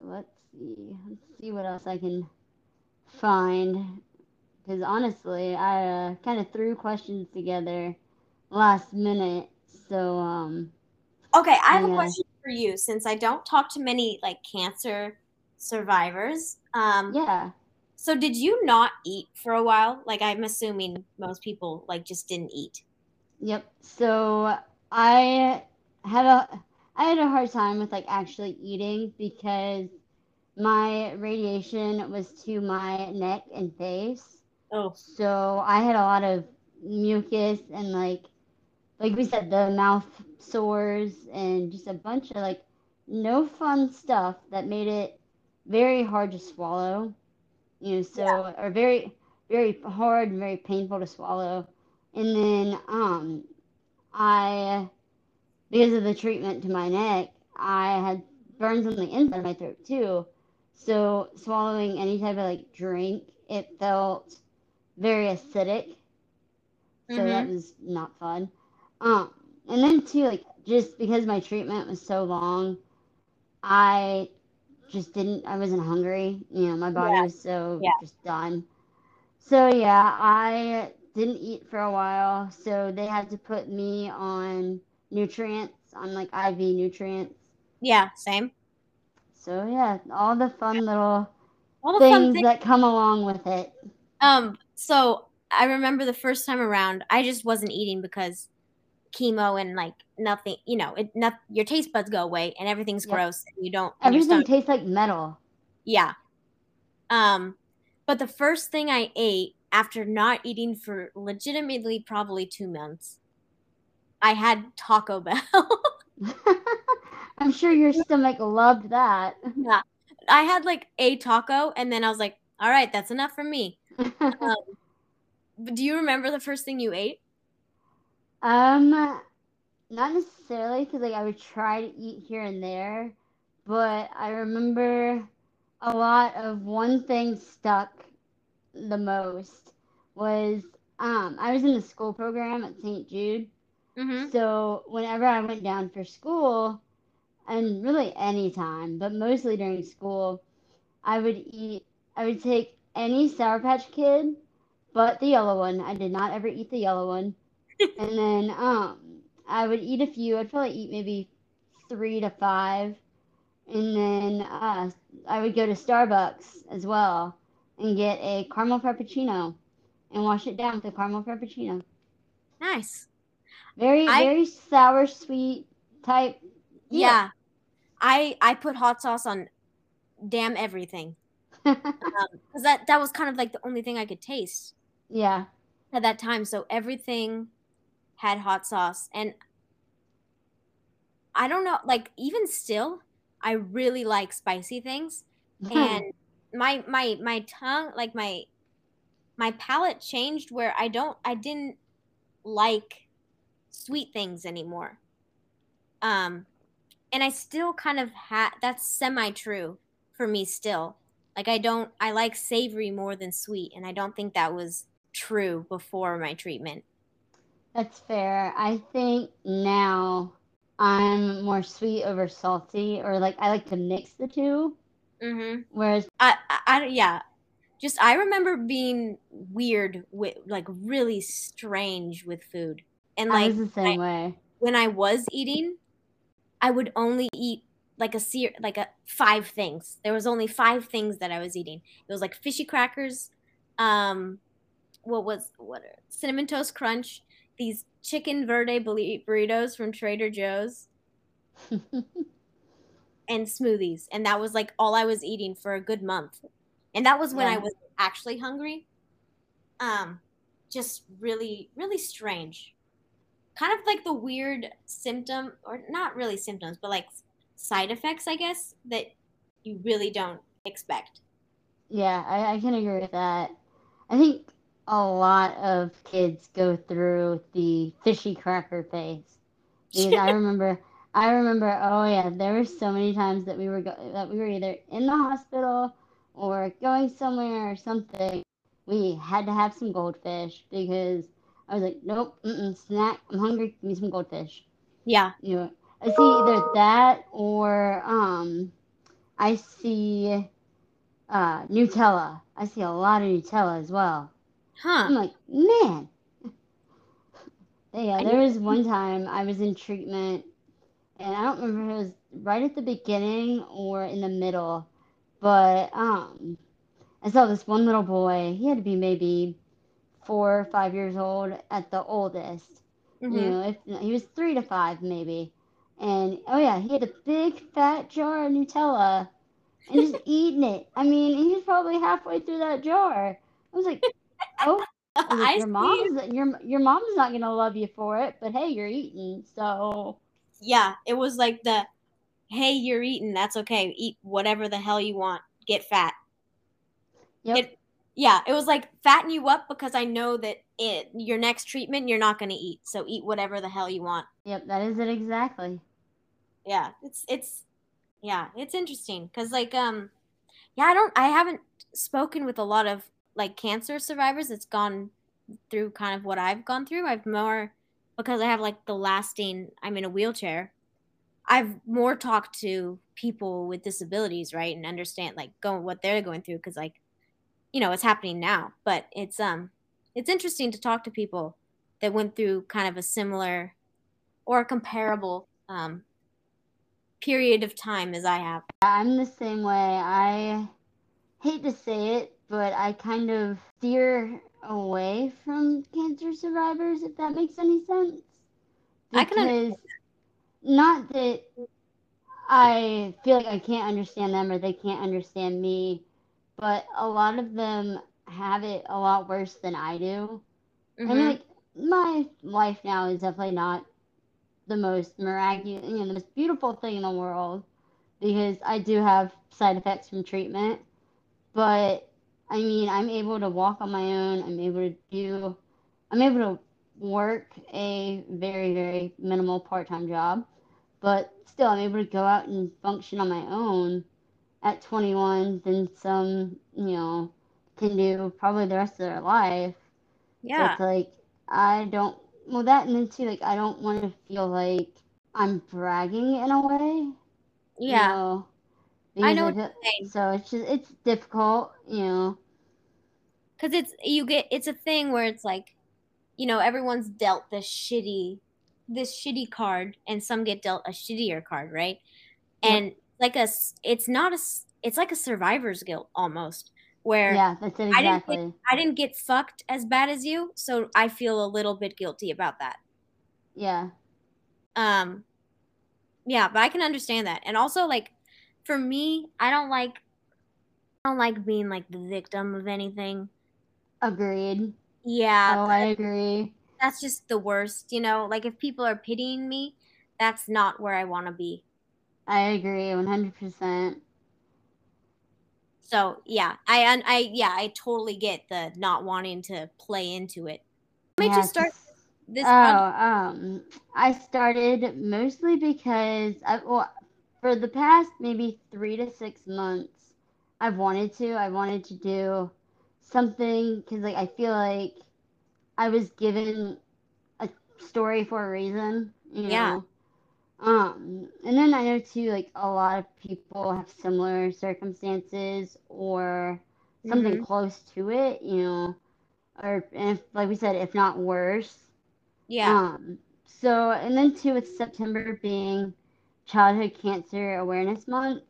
[SPEAKER 1] Let's see. Let's see what else I can find. Because honestly, I uh, kind of threw questions together last minute. So um.
[SPEAKER 2] Okay, I have yeah. a question for you. Since I don't talk to many like cancer survivors. Um,
[SPEAKER 1] yeah.
[SPEAKER 2] So did you not eat for a while? Like I'm assuming most people like just didn't eat.
[SPEAKER 1] Yep. So I had a I had a hard time with like actually eating because my radiation was to my neck and face.
[SPEAKER 2] Oh.
[SPEAKER 1] So I had a lot of mucus and like like we said the mouth sores and just a bunch of like no fun stuff that made it very hard to swallow. You know, so yeah. or very very hard and very painful to swallow. And then um I because of the treatment to my neck, I had burns on the inside of my throat too. So swallowing any type of like drink, it felt very acidic. So mm-hmm. that was not fun. Um, and then too, like just because my treatment was so long, I just didn't. I wasn't hungry. You know, my body yeah. was so yeah. just done. So yeah, I didn't eat for a while. So they had to put me on nutrients, on like IV nutrients.
[SPEAKER 2] Yeah, same.
[SPEAKER 1] So yeah, all the fun little all the things, things that come along with it.
[SPEAKER 2] Um, so I remember the first time around, I just wasn't eating because chemo and like nothing, you know, it not your taste buds go away and everything's yep. gross and you don't
[SPEAKER 1] everything tastes like metal.
[SPEAKER 2] Yeah. Um, but the first thing I ate after not eating for legitimately probably two months, I had Taco Bell.
[SPEAKER 1] I'm sure your stomach loved that.
[SPEAKER 2] Yeah. I had like a taco and then I was like, all right, that's enough for me. um, do you remember the first thing you ate?
[SPEAKER 1] Um, not necessarily because like I would try to eat here and there, but I remember a lot of one thing stuck the most was um I was in the school program at St. Jude. Mm-hmm. So whenever I went down for school, and really any time, but mostly during school, I would eat. I would take any Sour Patch Kid, but the yellow one. I did not ever eat the yellow one. And then um, I would eat a few. I'd probably eat maybe three to five, and then uh, I would go to Starbucks as well and get a caramel frappuccino and wash it down with a caramel frappuccino.
[SPEAKER 2] Nice.
[SPEAKER 1] Very I, very sour sweet type.
[SPEAKER 2] Yeah. yeah. I I put hot sauce on damn everything. Because um, that that was kind of like the only thing I could taste.
[SPEAKER 1] Yeah.
[SPEAKER 2] at that time. So everything had hot sauce. And I don't know, like even still, I really like spicy things. and my my my tongue, like my my palate changed where I don't I didn't like sweet things anymore. Um and I still kind of had that's semi true for me still. Like I don't I like savory more than sweet and I don't think that was true before my treatment.
[SPEAKER 1] That's fair. I think now I'm more sweet over salty, or like I like to mix the 2
[SPEAKER 2] Mm-hmm.
[SPEAKER 1] Whereas
[SPEAKER 2] I, I, I, yeah, just I remember being weird with like really strange with food, and like
[SPEAKER 1] I was the same
[SPEAKER 2] I,
[SPEAKER 1] way.
[SPEAKER 2] When I was eating, I would only eat like a ser- like a five things. There was only five things that I was eating. It was like fishy crackers, um, what was what cinnamon toast crunch, these chicken verde burritos from Trader Joe's, and smoothies, and that was like all I was eating for a good month, and that was when yeah. I was actually hungry. Um, just really really strange, kind of like the weird symptom, or not really symptoms, but like side effects, I guess that you really don't expect.
[SPEAKER 1] Yeah, I, I can agree with that. I think a lot of kids go through the fishy cracker phase. Because I remember I remember oh yeah there were so many times that we were go- that we were either in the hospital or going somewhere or something. We had to have some goldfish because I was like nope snack I'm hungry give me some goldfish.
[SPEAKER 2] Yeah.
[SPEAKER 1] You know I see either that or um I see uh Nutella. I see a lot of Nutella as well
[SPEAKER 2] Huh.
[SPEAKER 1] I'm like, man. Yeah, there was one time I was in treatment, and I don't remember if it was right at the beginning or in the middle, but um, I saw this one little boy. He had to be maybe four or five years old at the oldest. Mm-hmm. You know, if he was three to five maybe, and oh yeah, he had a big fat jar of Nutella, and just eating it. I mean, he was probably halfway through that jar. I was like, oh, like, your mom's your your mom's not gonna love you for it, but hey, you're eating, so
[SPEAKER 2] yeah, it was like the hey, you're eating, that's okay, eat whatever the hell you want, get fat. Yep. It, yeah, it was like fatten you up because I know that it your next treatment you're not gonna eat, so eat whatever the hell you want.
[SPEAKER 1] Yep, that is it exactly.
[SPEAKER 2] Yeah, it's it's yeah, it's interesting because like um yeah, I don't I haven't spoken with a lot of like cancer survivors that's gone through kind of what I've gone through. I've more because I have like the lasting I'm in a wheelchair. I've more talked to people with disabilities, right? And understand like going what they're going through cuz like you know, it's happening now, but it's um it's interesting to talk to people that went through kind of a similar or a comparable um period of time as I have.
[SPEAKER 1] I'm the same way. I hate to say it, but I kind of steer away from cancer survivors, if that makes any sense.
[SPEAKER 2] Because I can
[SPEAKER 1] not that I feel like I can't understand them or they can't understand me, but a lot of them have it a lot worse than I do. Mm-hmm. And like my life now is definitely not the most miraculous, you know, the most beautiful thing in the world because I do have side effects from treatment. But I mean, I'm able to walk on my own. I'm able to do, I'm able to work a very, very minimal part time job, but still, I'm able to go out and function on my own at 21 than some, you know, can do probably the rest of their life.
[SPEAKER 2] Yeah.
[SPEAKER 1] So it's like, I don't, well, that and then too, like, I don't want to feel like I'm bragging in a way.
[SPEAKER 2] Yeah. You know? I know.
[SPEAKER 1] so it's just it's difficult, you know.
[SPEAKER 2] Because it's you get it's a thing where it's like, you know, everyone's dealt this shitty, this shitty card, and some get dealt a shittier card, right? And like a, it's not a, it's like a survivor's guilt almost, where
[SPEAKER 1] yeah, that's it exactly.
[SPEAKER 2] I didn't, get, I didn't get fucked as bad as you, so I feel a little bit guilty about that.
[SPEAKER 1] Yeah.
[SPEAKER 2] Um. Yeah, but I can understand that, and also like for me, I don't like I don't like being like the victim of anything.
[SPEAKER 1] Agreed.
[SPEAKER 2] Yeah.
[SPEAKER 1] Oh, I agree.
[SPEAKER 2] That's just the worst, you know. Like if people are pitying me, that's not where I want to be.
[SPEAKER 1] I agree, one hundred percent.
[SPEAKER 2] So yeah, I I yeah, I totally get the not wanting to play into it. Let me just start
[SPEAKER 1] this. Oh, um, I started mostly because I well, for the past maybe three to six months, I've wanted to. I wanted to do something because like I feel like I was given a story for a reason. You know? Yeah. Um, and then I know too, like a lot of people have similar circumstances or something mm-hmm. close to it, you know, or if, like we said, if not worse.
[SPEAKER 2] Yeah.
[SPEAKER 1] Um, so, and then too, with September being Childhood Cancer Awareness Month,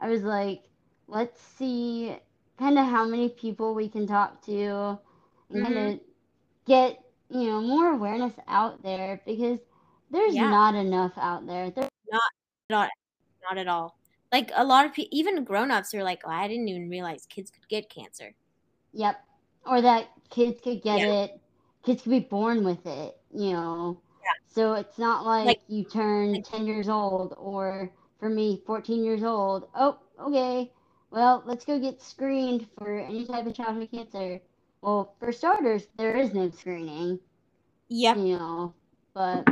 [SPEAKER 1] I was like, let's see kind of how many people we can talk to and mm-hmm. kind of get, you know, more awareness out there because there's yeah. not enough out there. There's
[SPEAKER 2] not, not, not at all. Like a lot of people, even grown-ups are like, oh, I didn't even realize kids could get cancer.
[SPEAKER 1] Yep. Or that kids could get yeah. it. Kids could be born with it, you know. So it's not like, like you turn like, 10 years old or for me 14 years old. Oh, okay. Well, let's go get screened for any type of childhood cancer. Well, for starters, there is no screening.
[SPEAKER 2] Yep.
[SPEAKER 1] You know, but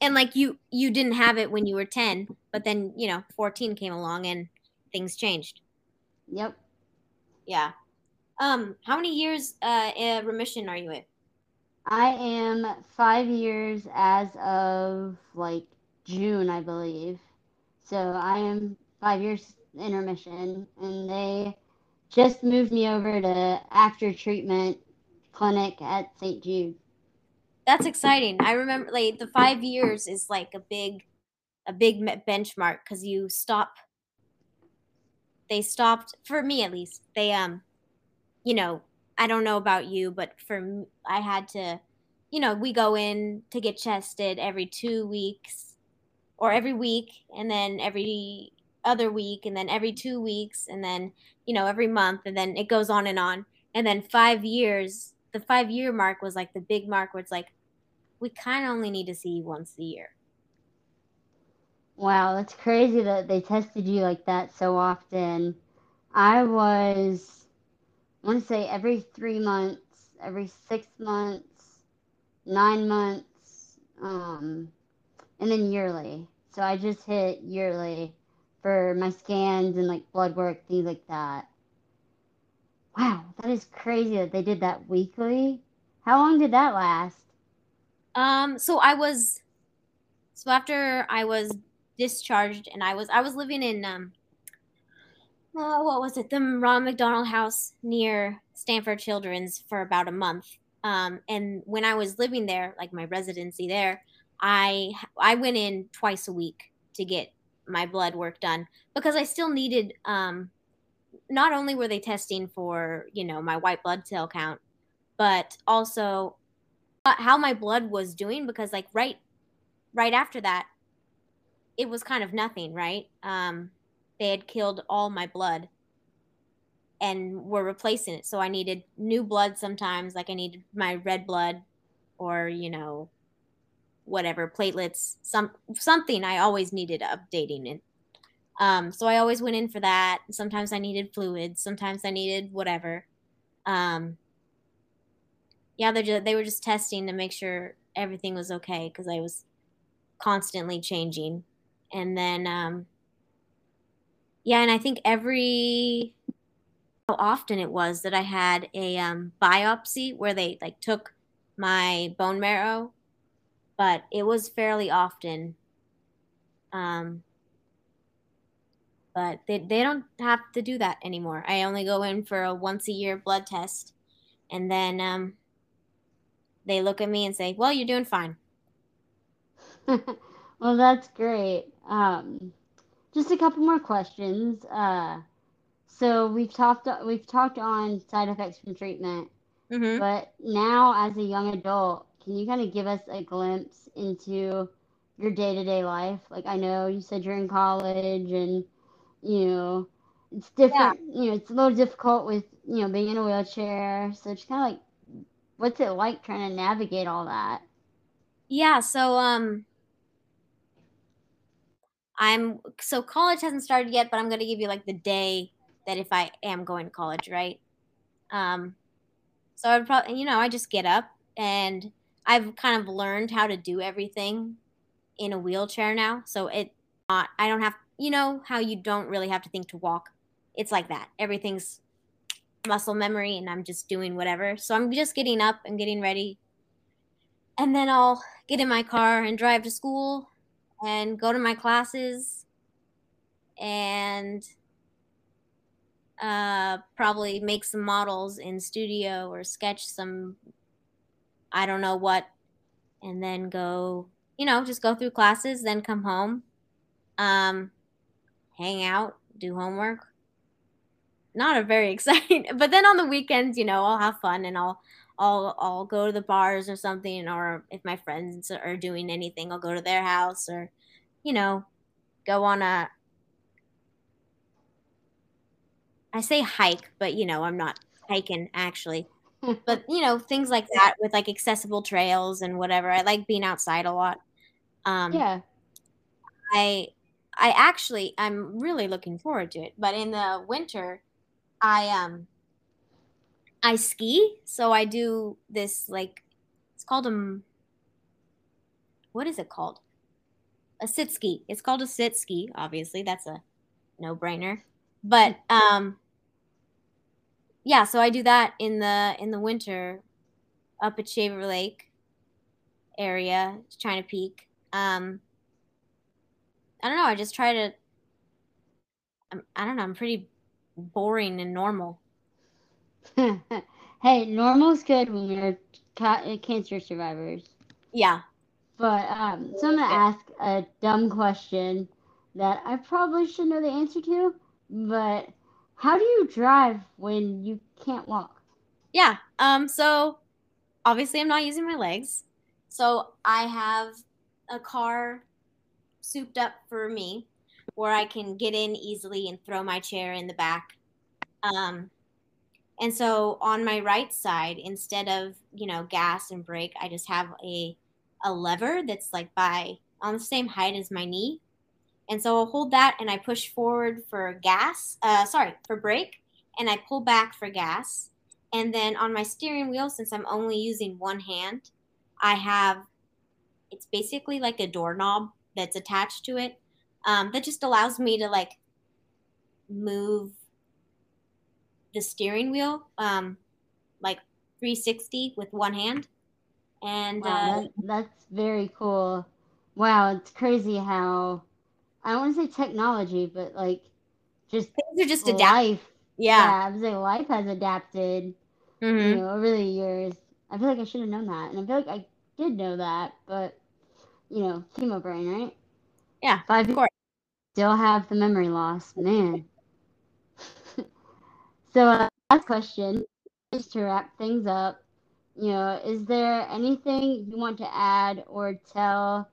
[SPEAKER 2] and like you you didn't have it when you were 10 but then you know 14 came along and things changed
[SPEAKER 1] yep
[SPEAKER 2] yeah um how many years uh in remission are you in
[SPEAKER 1] i am five years as of like june i believe so i am five years in remission and they just moved me over to after treatment clinic at st jude
[SPEAKER 2] that's exciting. I remember like the five years is like a big, a big benchmark because you stop. They stopped for me at least. They um, you know, I don't know about you, but for I had to, you know, we go in to get tested every two weeks, or every week, and then every other week, and then every two weeks, and then you know every month, and then it goes on and on, and then five years. The five year mark was like the big mark where it's like, we kind of only need to see you once a year.
[SPEAKER 1] Wow, that's crazy that they tested you like that so often. I was, I want to say every three months, every six months, nine months, um, and then yearly. So I just hit yearly for my scans and like blood work, things like that. Wow, that is crazy that they did that weekly. How long did that last?
[SPEAKER 2] Um, so I was, so after I was discharged and I was, I was living in, um, uh, what was it? The Ron McDonald House near Stanford Children's for about a month. Um, and when I was living there, like my residency there, I I went in twice a week to get my blood work done because I still needed. Um, not only were they testing for you know my white blood cell count, but also how my blood was doing because like right right after that it was kind of nothing right um they had killed all my blood and were replacing it. So i needed new blood sometimes like i needed my red blood or you know whatever platelets some something i always needed updating it. Um so i always went in for that. Sometimes i needed fluids sometimes i needed whatever. Um yeah, they they were just testing to make sure everything was okay because I was constantly changing, and then um, yeah, and I think every how often it was that I had a um, biopsy where they like took my bone marrow, but it was fairly often. Um, but they, they don't have to do that anymore. I only go in for a once a year blood test, and then um, they look at me and say, "Well, you're doing fine."
[SPEAKER 1] well, that's great. Um, just a couple more questions. Uh, so we've talked we've talked on side effects from treatment, mm-hmm. but now as a young adult, can you kind of give us a glimpse into your day to day life? Like I know you said you're in college, and you know it's different. Yeah. You know it's a little difficult with you know being in a wheelchair. So just kind of like what's it like trying to navigate all that?
[SPEAKER 2] Yeah, so um I'm so college hasn't started yet, but I'm going to give you like the day that if I am going to college, right? Um so I'd probably you know, I just get up and I've kind of learned how to do everything in a wheelchair now. So it not I don't have you know how you don't really have to think to walk. It's like that. Everything's muscle memory and I'm just doing whatever. So I'm just getting up and getting ready. And then I'll get in my car and drive to school and go to my classes and uh, probably make some models in studio or sketch some I don't know what and then go, you know, just go through classes, then come home, um, hang out, do homework, not a very exciting. But then on the weekends, you know, I'll have fun and I'll I'll I'll go to the bars or something, or if my friends are doing anything, I'll go to their house or, you know, go on a. I say hike, but you know, I'm not hiking actually. but you know, things like that with like accessible trails and whatever. I like being outside a lot. Um,
[SPEAKER 1] yeah.
[SPEAKER 2] I I actually I'm really looking forward to it. But in the winter, I um I ski, so I do this like it's called a what is it called? A sit ski. It's called a sit ski. Obviously, that's a no brainer. But um, yeah. So I do that in the in the winter, up at Shaver Lake area, China Peak. Um, I don't know. I just try to. I don't know. I'm pretty boring and normal.
[SPEAKER 1] hey, normal's good when we're ca- cancer survivors.
[SPEAKER 2] Yeah.
[SPEAKER 1] But um, so I'm gonna ask a dumb question that I probably should know the answer to. But how do you drive when you can't walk?
[SPEAKER 2] Yeah. Um. So obviously, I'm not using my legs. So I have a car souped up for me where I can get in easily and throw my chair in the back. Um, and so on my right side, instead of, you know, gas and brake, I just have a, a lever that's like by on the same height as my knee. And so I'll hold that and I push forward for gas, uh, sorry, for brake, and I pull back for gas. And then on my steering wheel, since I'm only using one hand, I have it's basically like a doorknob that's attached to it um, that just allows me to like move the steering wheel um, like 360 with one hand. And
[SPEAKER 1] wow,
[SPEAKER 2] uh,
[SPEAKER 1] that, that's very cool. Wow, it's crazy how I don't want to say technology, but like just
[SPEAKER 2] things are just
[SPEAKER 1] life.
[SPEAKER 2] adapting. Yeah.
[SPEAKER 1] yeah, I was like life has adapted. Mm-hmm. You know, over the years. I feel like I should have known that, and I feel like I did know that, but you know, chemo brain, right?
[SPEAKER 2] Yeah,
[SPEAKER 1] five of course. Still have the memory loss, man. So, uh, last question, just to wrap things up. You know, is there anything you want to add or tell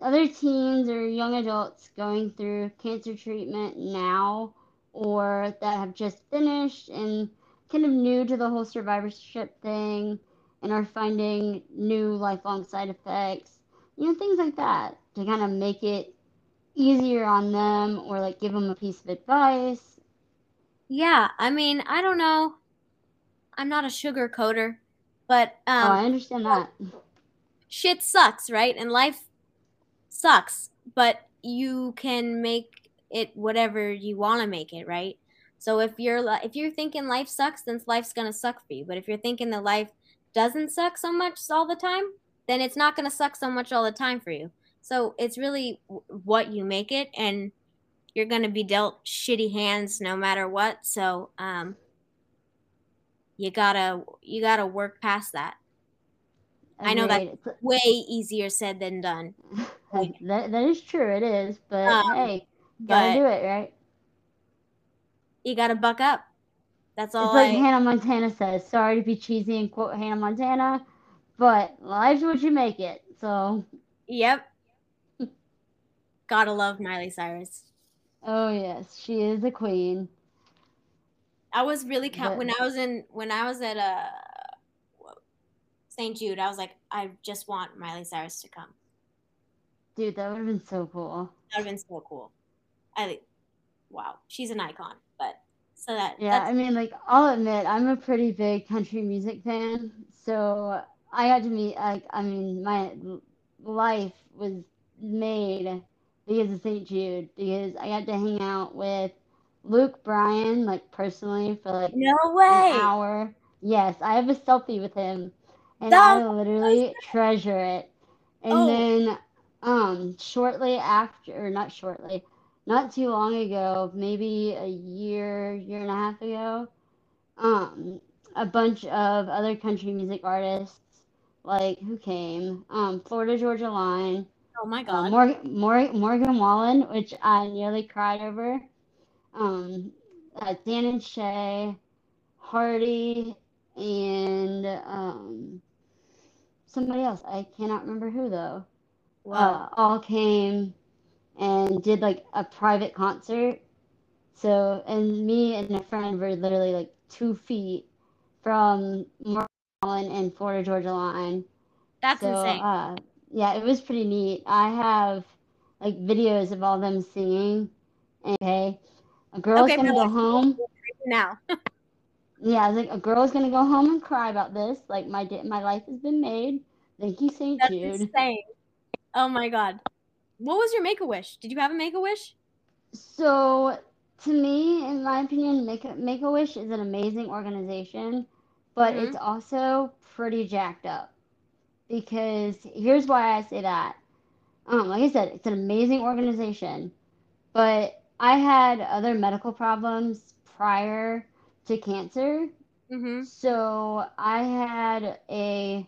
[SPEAKER 1] other teens or young adults going through cancer treatment now or that have just finished and kind of new to the whole survivorship thing and are finding new lifelong side effects, you know, things like that to kind of make it easier on them or like give them a piece of advice?
[SPEAKER 2] Yeah, I mean, I don't know. I'm not a sugar coater, but um,
[SPEAKER 1] oh, I understand that.
[SPEAKER 2] Shit sucks, right? And life sucks, but you can make it whatever you want to make it, right? So if you're if you're thinking life sucks, then life's gonna suck for you. But if you're thinking that life doesn't suck so much all the time, then it's not gonna suck so much all the time for you. So it's really what you make it, and you're going to be dealt shitty hands no matter what. So um, you gotta you gotta work past that. I know that's way easier said than done.
[SPEAKER 1] that, that is true. It is, but um, hey, gotta do it right.
[SPEAKER 2] You gotta buck up. That's all.
[SPEAKER 1] It's like I... Hannah Montana says. Sorry to be cheesy and quote Hannah Montana, but life's what you make it. So.
[SPEAKER 2] Yep. Gotta love Miley Cyrus.
[SPEAKER 1] Oh yes, she is a queen.
[SPEAKER 2] I was really count but, when I was in when I was at uh St. Jude, I was like, I just want Miley Cyrus to come.
[SPEAKER 1] Dude, that would have been so cool.
[SPEAKER 2] That would have been so cool. I wow, she's an icon. But so that
[SPEAKER 1] yeah, I mean, like I'll admit, I'm a pretty big country music fan, so I got to meet like I mean, my life was made because of St. Jude because I got to hang out with Luke Bryan like personally for like
[SPEAKER 2] no way
[SPEAKER 1] an hour. Yes, I have a selfie with him, and I literally treasure it. And oh. then, um, shortly after, or not shortly, not too long ago, maybe a year, year and a half ago, um, a bunch of other country music artists, like who came, um, Florida Georgia Line.
[SPEAKER 2] Oh my uh, God.
[SPEAKER 1] Uh, Morgan, Morgan, Morgan Wallen, which I nearly cried over. Um, uh, Dan and Shay, Hardy, and um, somebody else. I cannot remember who though. Wow. Uh, all came and did like a private concert. So, and me and a friend were literally like two feet from Morgan Wallen and Florida Georgia Line.
[SPEAKER 2] That's so, insane. Uh,
[SPEAKER 1] yeah, it was pretty neat. I have like videos of all them singing. Okay, a girl's okay, gonna go home
[SPEAKER 2] now.
[SPEAKER 1] yeah, I was like, a girl's gonna go home and cry about this. Like my my life has been made. Thank you, Saint
[SPEAKER 2] That's
[SPEAKER 1] Jude.
[SPEAKER 2] Insane. Oh my god. What was your make a wish? Did you have a make a wish?
[SPEAKER 1] So, to me, in my opinion, Make make a Wish is an amazing organization, but mm-hmm. it's also pretty jacked up. Because here's why I say that. Um, like I said, it's an amazing organization, but I had other medical problems prior to cancer.
[SPEAKER 2] Mm-hmm.
[SPEAKER 1] So I had a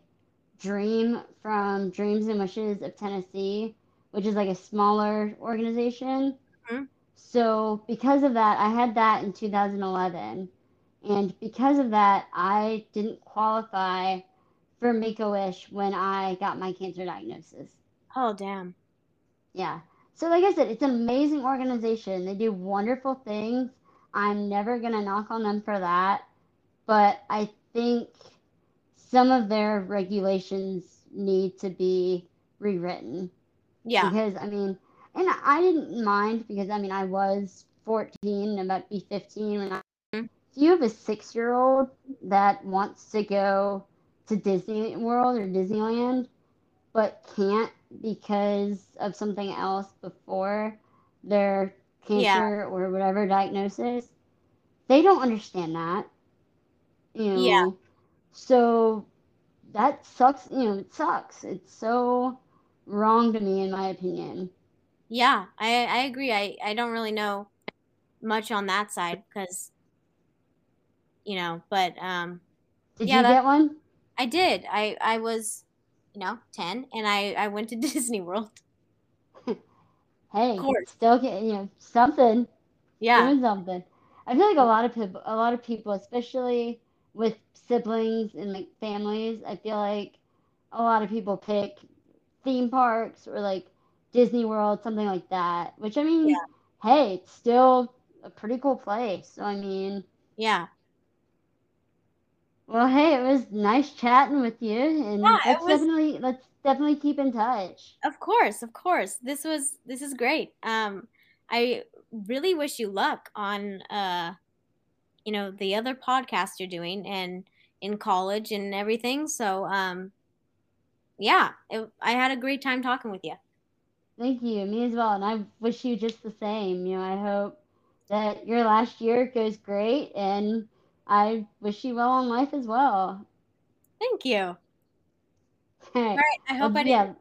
[SPEAKER 1] dream from Dreams and Wishes of Tennessee which is like a smaller organization.
[SPEAKER 2] Mm-hmm.
[SPEAKER 1] So because of that, I had that in 2011, and because of that, I didn't qualify for Make a Wish when I got my cancer diagnosis.
[SPEAKER 2] Oh damn.
[SPEAKER 1] Yeah. So like I said, it's an amazing organization. They do wonderful things. I'm never gonna knock on them for that, but I think some of their regulations need to be rewritten.
[SPEAKER 2] Yeah.
[SPEAKER 1] Because I mean, and I didn't mind because I mean I was 14 about to be 15 when I. Mm-hmm. Do you have a six-year-old that wants to go to Disney World or Disneyland, but can't because of something else before their cancer yeah. or whatever diagnosis? They don't understand that. You know.
[SPEAKER 2] Yeah.
[SPEAKER 1] So that sucks. You know, it sucks. It's so wrong to me, in my opinion.
[SPEAKER 2] Yeah, I I agree. I I don't really know much on that side because you know, but um.
[SPEAKER 1] Did
[SPEAKER 2] yeah,
[SPEAKER 1] you that, get one?
[SPEAKER 2] I did. I I was, you know, ten, and I I went to Disney World.
[SPEAKER 1] hey, still get you know something.
[SPEAKER 2] Yeah,
[SPEAKER 1] doing something. I feel like a lot of people, a lot of people, especially with siblings and like families, I feel like a lot of people pick theme parks or like Disney World, something like that. Which I mean, yeah. hey, it's still a pretty cool place. So I mean,
[SPEAKER 2] yeah.
[SPEAKER 1] Well, hey, it was nice chatting with you, and yeah, let's was... definitely let's definitely keep in touch.
[SPEAKER 2] Of course, of course. This was this is great. Um, I really wish you luck on uh, you know, the other podcast you're doing and in college and everything. So, um, yeah, it, I had a great time talking with you.
[SPEAKER 1] Thank you. Me as well. And I wish you just the same. You know, I hope that your last year goes great and I wish you well in life as well.
[SPEAKER 2] Thank you.
[SPEAKER 1] All right.
[SPEAKER 2] All right I hope well, I didn't